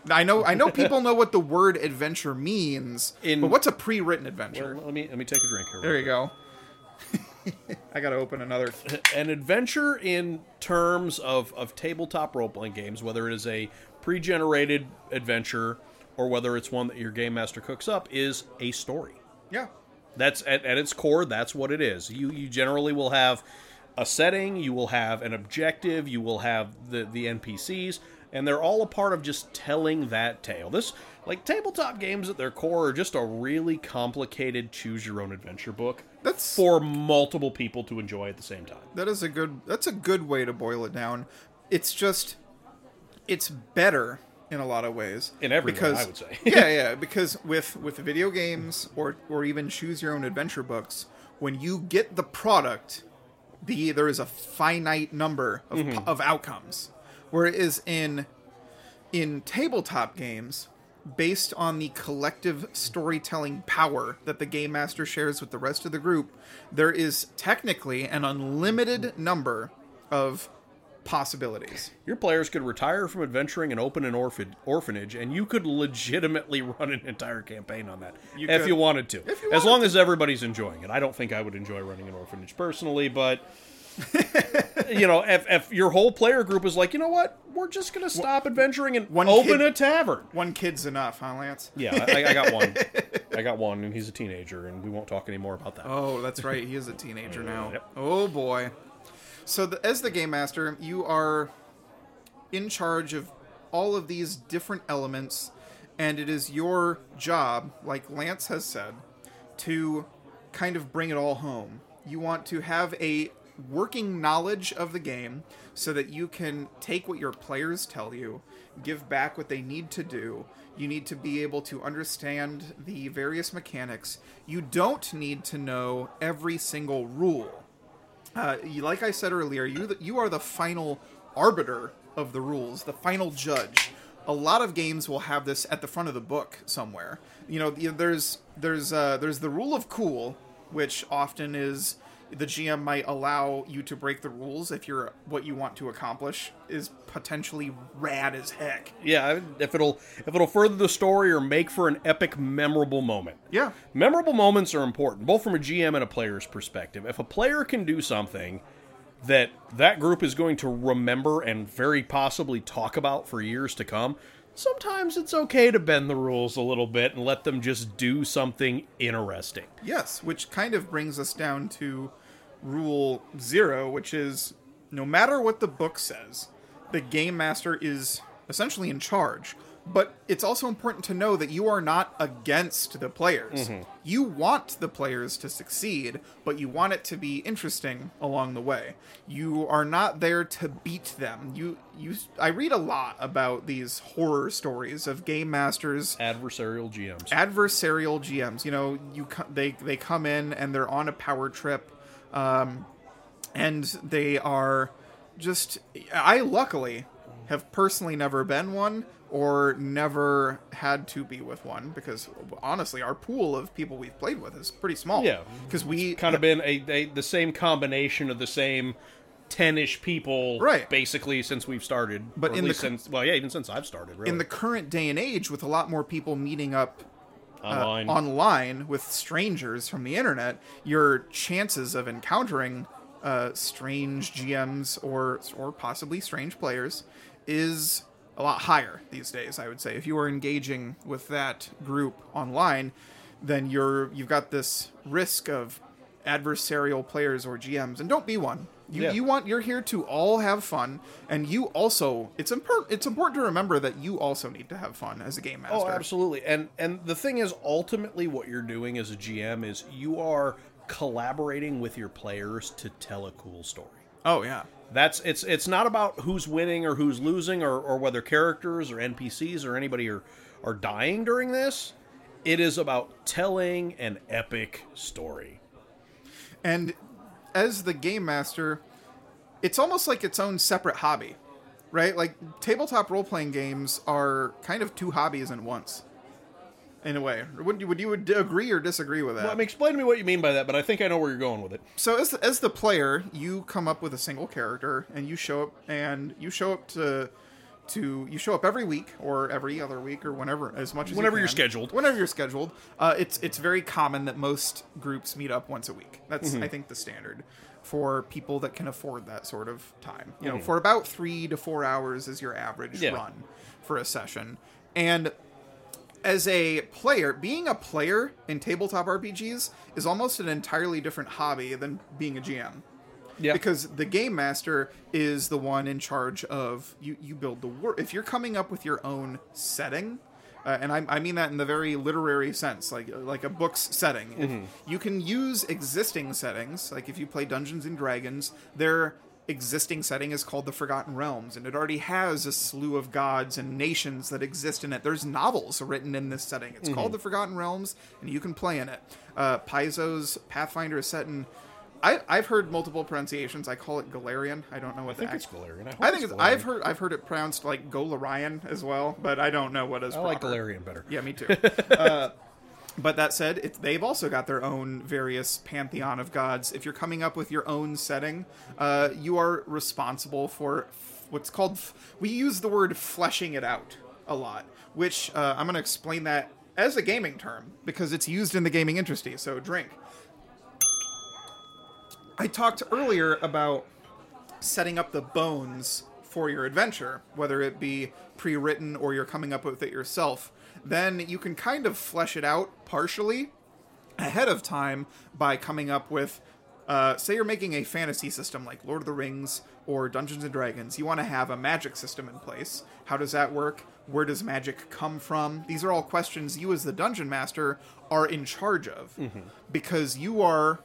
I know I know people know what the word adventure means, In- but what's a pre-written adventure? Let me let me take a drink here. there you go. I got to open another an adventure in terms of, of tabletop role playing games, whether it is a pre generated adventure or whether it's one that your game master cooks up, is a story. Yeah. That's at, at its core, that's what it is. You you generally will have a setting, you will have an objective, you will have the, the NPCs, and they're all a part of just telling that tale. This like tabletop games at their core are just a really complicated choose your own adventure book. That's- for multiple people to enjoy at the same time. That is a good that's a good way to boil it down. It's just it's better in a lot of ways. In every way, because, I would say. yeah, yeah, because with with video games or or even choose your own adventure books, when you get the product, the there is a finite number of Mm-hmm. of outcomes. Whereas in in tabletop games, based on the collective storytelling power that the game master shares with the rest of the group, there is technically an unlimited number of possibilities. Your players could retire from adventuring and open an orphan- orphanage, and you could legitimately run an entire campaign on that You if could. you wanted to. If you as wanted long as everybody's enjoying it. I don't think I would enjoy running an orphanage personally, but you know, if, if your whole player group is like, you know what, we're just going to stop adventuring and one open kid- a tavern. One kid's enough, huh, Lance? Yeah, I, I got one. I got one, and he's a teenager, and we won't talk anymore about that. Oh, that's right. He is a teenager now. Yep. Oh boy. So, the, as the game master, you are in charge of all of these different elements, and it is your job, like Lance has said, to kind of bring it all home. You want to have a working knowledge of the game so that you can take what your players tell you, give back what they need to do. You need to be able to understand the various mechanics. You don't need to know every single rule. Uh, like I said earlier, you you are the final arbiter of the rules, the final judge. A lot of games will have this at the front of the book somewhere. You know, there's there's uh, there's the rule of cool, which often is the GM might allow you to break the rules if you're what you want to accomplish is potentially rad as heck. Yeah, if it'll if it'll further the story or make for an epic, memorable moment. Yeah. Memorable moments are important, both from a GM and a player's perspective. If a player can do something that that group is going to remember and very possibly talk about for years to come, sometimes it's okay to bend the rules a little bit and let them just do something interesting. Yes, which kind of brings us down to rule zero, which is no matter what the book says, the game master is essentially in charge. But it's also important to know that you are not against the players. Mm-hmm. You want the players to succeed, but you want it to be interesting along the way. You are not there to beat them. You you I read a lot about these horror stories of game masters Adversarial GMs. adversarial GMs. You know, you they they come in and they're on a power trip, um, and they are just. I luckily have personally never been one or never had to be with one because honestly, our pool of people we've played with is pretty small. Yeah. because we kind of been a, a the same combination of the same 10ish people Right. basically since we've started But in the since well yeah even since i've started really in the current day and age with a lot more people meeting up uh, online online with strangers from the internet, your chances of encountering uh, strange GMs or or possibly strange players is a lot higher these days. I would say if you are engaging with that group online, then you're you've got this risk of adversarial players or GMs, and don't be one. You, Yeah. you want you're here to all have fun, and you also it's important it's important to remember that you also need to have fun as a game oh, master. oh absolutely and and the thing is ultimately what you're doing as a gm is you are collaborating with your players to tell a cool story Oh yeah. that's it's it's not about who's winning or who's losing or, or whether characters or npcs or anybody are are dying during this it is about telling an epic story And as the game master, it's almost like its own separate hobby, right? Like tabletop role playing games are kind of two hobbies in once. in a way. Would you would you would agree or disagree with that? Well, I mean, explain to me what you mean by that, but I think I know where you're going with it. so as the, as the player, you come up with a single character and you show up and you show up to to you show up every week or every other week or whenever as much as you Whenever you're scheduled. Whenever you're scheduled. Uh, it's it's very common that most groups meet up once a week. That's Mm-hmm. I think the standard for people that can afford that sort of time. You know, Mhm. for about 3 to 4 hours is your average Yeah. run for a session. And as a player, being a player in tabletop RPGs is almost an entirely different hobby than being a GM. Yeah. Because the game master is the one in charge of you. You build the world. If you're coming up with your own setting, uh, and I, I mean that in the very literary sense, like like a book's setting. If you can use existing settings, like if you play Dungeons and Dragons, their existing setting is called the Forgotten Realms, and it already has a slew of gods and nations that exist in it. There's novels written in this setting. It's called the Forgotten Realms, and you can play in it. Uh, Paizo's Pathfinder is set in. I, I've heard multiple pronunciations. I call it Galarian. I don't know what I think the it's Galarian. I, I think it's it's, I've heard I've heard it pronounced like Golarian as well, but I don't know what is. I like proper. Galarian better. Yeah, me too. uh, but that said, it, they've also got their own various pantheon of gods. If you're coming up with your own setting, uh, you are responsible for f- what's called. F- we use the word fleshing it out a lot, which uh, I'm going to explain that as a gaming term because it's used in the gaming industry. So drink. I talked earlier about setting up the bones for your adventure, whether it be pre written or you're coming up with it yourself, then you can kind of flesh it out partially ahead of time by coming up with. Uh, say you're making a fantasy system like Lord of the Rings or Dungeons and Dragons. You want to have a magic system in place. How does that work? Where does magic come from? These are all questions you, as the dungeon master, are in charge of because you are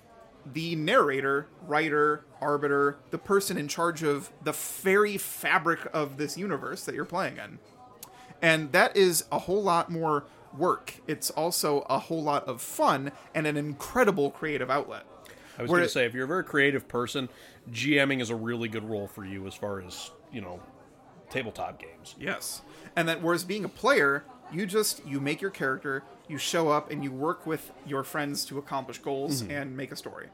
the narrator, writer, arbiter, the person in charge of the very fabric of this universe that you're playing in. And that is a whole lot more work. It's also a whole lot of fun and an incredible creative outlet. I was going to say, if you're a very creative person, GMing is a really good role for you as far as you know, tabletop games. Yes. And that whereas being a player, you just you make your character, you show up and you work with your friends to accomplish goals Mm-hmm. and make a story.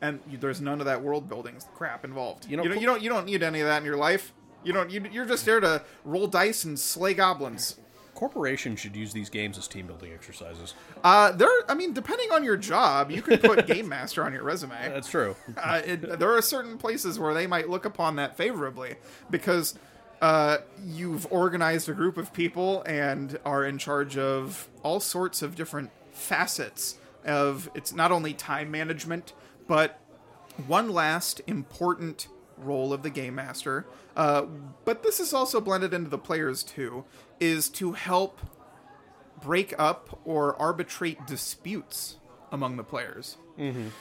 And you, there's none of that world building crap involved. You know, you, don't, you don't you don't need any of that in your life. You don't you, you're just there to roll dice and slay goblins. Corporations should use these games as team building exercises. Uh, there. I mean, depending on your job, you can put game master on your resume. That's true. uh, it, there are certain places where they might look upon that favorably because uh, you've organized a group of people and are in charge of all sorts of different facets of it's not only time management but one last important role of the game master. Uh, but this is also blended into the players too is to help break up or arbitrate disputes among the players.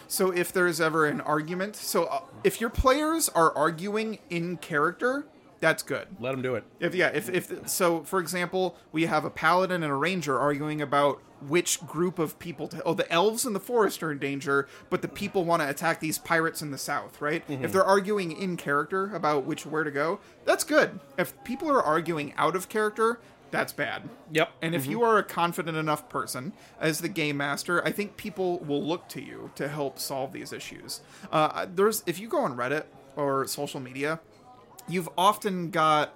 So if there's ever an argument, so uh, if your players are arguing in character, that's good. Let them do it. If yeah, if if so, for example, we have a paladin and a ranger arguing about which group of people to. Oh, the elves and the forest are in danger, but the people want to attack these pirates in the south, right? If they're arguing in character about which where to go, that's good. If people are arguing out of character, that's bad. Yep. And if you are a confident enough person as the game master, I think people will look to you to help solve these issues. Uh, there's if you go on Reddit or social media, you've often got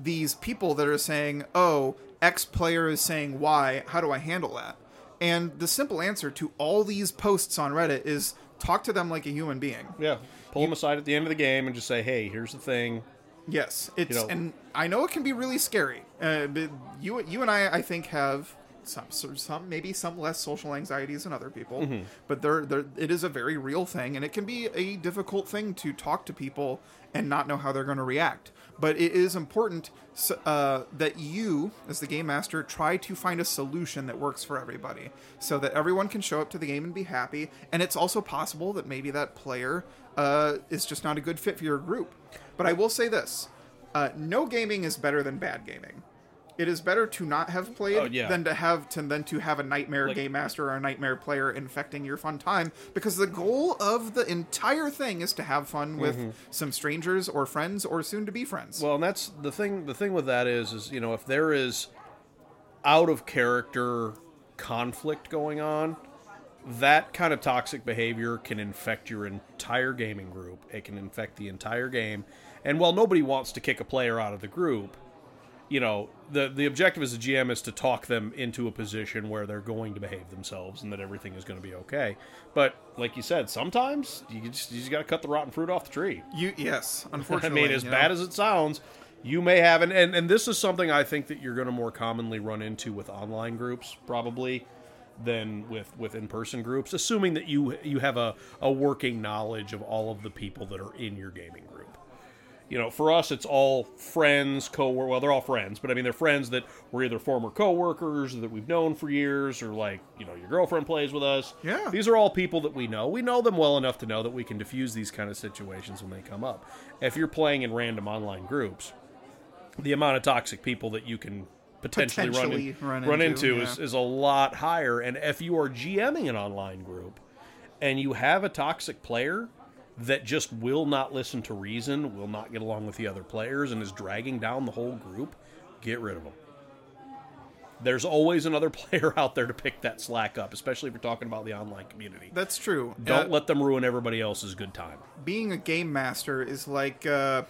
these people that are saying, "Oh, X player is saying Y. How do I handle that?" And the simple answer to all these posts on Reddit is talk to them like a human being. Yeah. Pull them aside at the end of the game and just say, "Hey, here's the thing." Yes, it's know- and I know it can be really scary. Uh, but you you and I I think have some some maybe some less social anxieties than other people, Mm-hmm. but there there it is a very real thing, and it can be a difficult thing to talk to people and not know how they're going to react. But it is important uh, that you, as the game master, try to find a solution that works for everybody, so that everyone can show up to the game and be happy. And it's also possible that maybe that player uh, is just not a good fit for your group. But I will say this: uh, no gaming is better than bad gaming. It is better to not have played Oh, yeah. than to have to than to have a nightmare Like- game master or a nightmare player infecting your fun time. Because the goal of the entire thing is to have fun with mm-hmm. some strangers or friends or soon to be friends. Well, and that's the thing. The thing with that is, is you know, if there is out of character conflict going on, that kind of toxic behavior can infect your entire gaming group. It can infect the entire game. And while nobody wants to kick a player out of the group, you know, the the objective as a GM is to talk them into a position where they're going to behave themselves and that everything is going to be okay. But like you said, sometimes you just you just got to cut the rotten fruit off the tree. You yes, unfortunately. I mean, as you bad as it sounds, you may have, and, and, and this is something I think that you're going to more commonly run into with online groups, probably, than with, with in person groups, assuming that you you have a, a working knowledge of all of the people that are in your gaming group. You know, for us, it's all friends, co well, they're all friends, but I mean, they're friends that were either former coworkers that we've known for years, or like, you know, your girlfriend plays with us. Yeah. These are all people that we know. We know them well enough to know that we can diffuse these kind of situations when they come up. If you're playing in random online groups, the amount of toxic people that you can potentially, run, in- Potentially run run into, into, yeah. is, is a lot higher. And if you are GMing an online group and you have a toxic player that just will not listen to reason, will not get along with the other players, and is dragging down the whole group, get rid of them. There's always another player out there to pick that slack up, especially if you're talking about the online community. That's true. Don't Uh, let them ruin everybody else's good time. being a game master is like uh,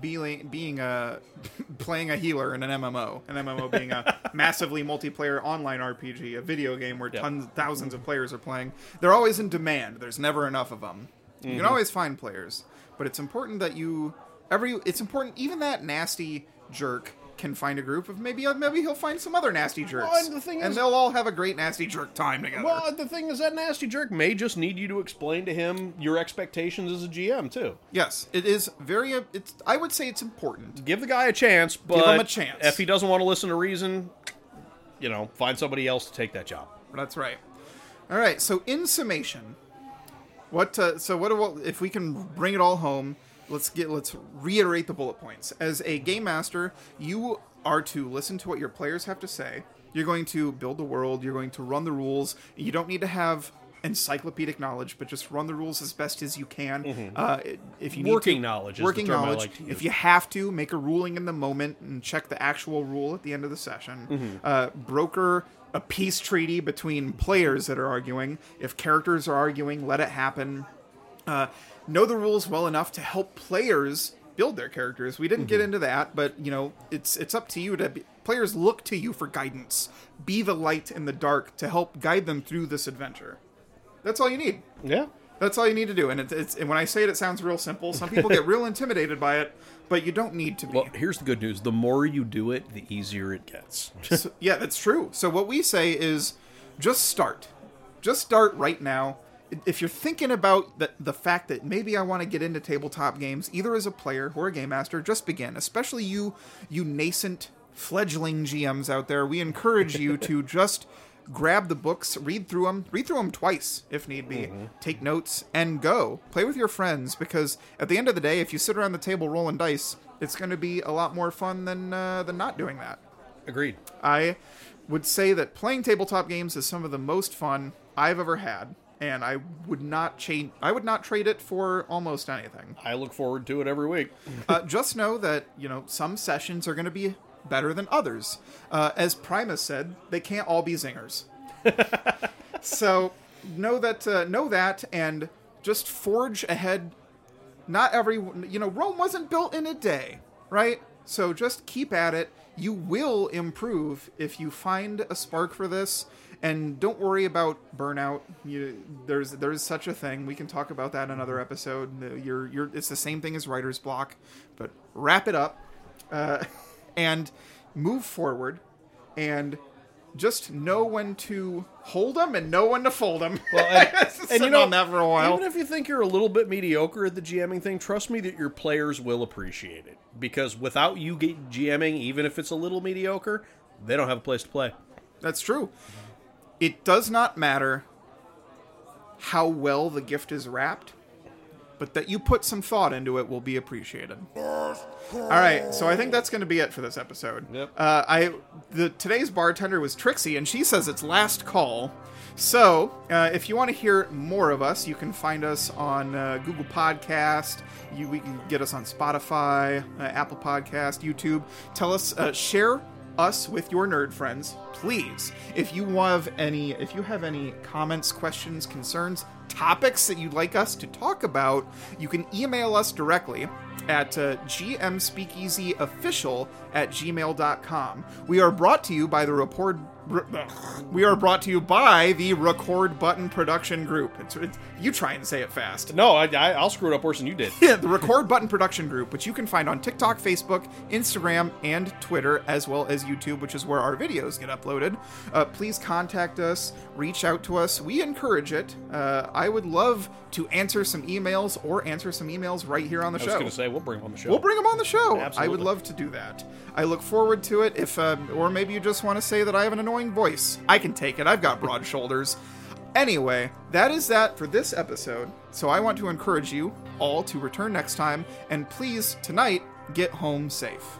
being being a playing a healer in an MMO. An MMO being a massively multiplayer online RPG, a video game where Yep. tons thousands of players are playing. They're always in demand. There's never enough of them. You Mm-hmm. can always find players, but it's important that you every. It's important even that nasty jerk can find a group of maybe maybe he'll find some other nasty jerks, Well, and the thing is- they'll all have a great nasty jerk time together. Well, the thing is, that nasty jerk may just need you to explain to him your expectations as a GM too. yes, it is very. It's I would say it's important. Give the guy a chance, but give him a chance. If he doesn't want to listen to reason, you know, find somebody else to take that job. That's right. All right. So in summation, what? Uh, so what? If we can bring it all home, let's get. Let's reiterate the bullet points. As a game master, you are to listen to what your players have to say. You're going to build the world. You're going to run the rules. You don't need to have encyclopedic knowledge, but just run the rules as best as you can. Uh, if you need Mm-hmm. Working to- knowledge working knowledge. like. If you have to make a ruling in the moment and check the actual rule at the end of the session. Mm-hmm. Uh, broker a peace treaty between players that are arguing. If characters are arguing, let it happen. Uh, know the rules well enough to help players build their characters. We didn't get Mm-hmm. into that, but you know, it's it's up to you to. Be, players look to you for guidance. Be the light in the dark to help guide them through this adventure. That's all you need. Yeah. That's all you need to do. And it's, it's and when I say it, it sounds real simple. Some people get real intimidated by it, but you don't need to be. Well, here's the good news: the more you do it, the easier it gets. So- yeah, that's true. So what we say is just start. Just start right now. If you're thinking about the, the fact that maybe I want to get into tabletop games, either as a player or a game master, just begin. Especially you, you nascent fledgling GMs out there, we encourage you to just grab the books, read through them, read through them twice if need be, take notes, and go play with your friends. Because at the end of the day, if you sit around the table rolling dice, it's going to be a lot more fun than uh, than not doing that. Agreed. I would say that playing tabletop games is some of the most fun I've ever had, and I would not change. I would not trade it for almost anything. I look forward to it every week. Uh, just know that you know some sessions are going to be better than others. Uh, as Primus said, they can't all be zingers. so know that uh, know that, and just forge ahead. Not every you know Rome wasn't built in a day, right? So just keep at it. You will improve if you find a spark for this, and don't worry about burnout. You, there's there's such a thing. We can talk about that in another episode. You're you're it's the same thing as writer's block, but wrap it up uh, and move forward, and just know when to hold them and know when to fold them. Well, and, and you know on that for a while. Even if you think you're a little bit mediocre at the GMing thing, trust me that your players will appreciate it because without you GMing, even if it's a little mediocre, they don't have a place to play. That's true. It does not matter how well the gift is wrapped, but that you put some thought into it will be appreciated. All right, so I think that's going to be it for this episode. Yep. Uh, I the today's bartender was Trixie, and she says it's last call. So, uh, if you want to hear more of us, you can find us on uh, Google Podcast. You, we can get us on Spotify, uh, Apple Podcast, YouTube. Tell us, uh, share us with your nerd friends, please. If you have any if you have any comments, questions, concerns, topics that you'd like us to talk about, you can email us directly at uh, gmspeakeasyofficial at gmail.com. We are brought to you by the report. We are brought to you by the Record Button Production Group. It's, it's, you try and say it fast. No, I, I, I'll screw it up worse than you did. Yeah, the Record Button Production Group, which you can find on TikTok, Facebook, Instagram, and Twitter, as well as YouTube, which is where our videos get uploaded. Uh, please contact us, reach out to us. We encourage it. Uh, I would love to answer some emails or answer some emails right here on the I show. was going to say we'll bring him on the show. We'll bring them on the show. I would love to do that. I look forward to it. If, um, or maybe you just want to say that I have an annoying voice. I can take it. I've got broad shoulders. Anyway, that is that for this episode. So I want to encourage you all to return next time, and please tonight get home safe.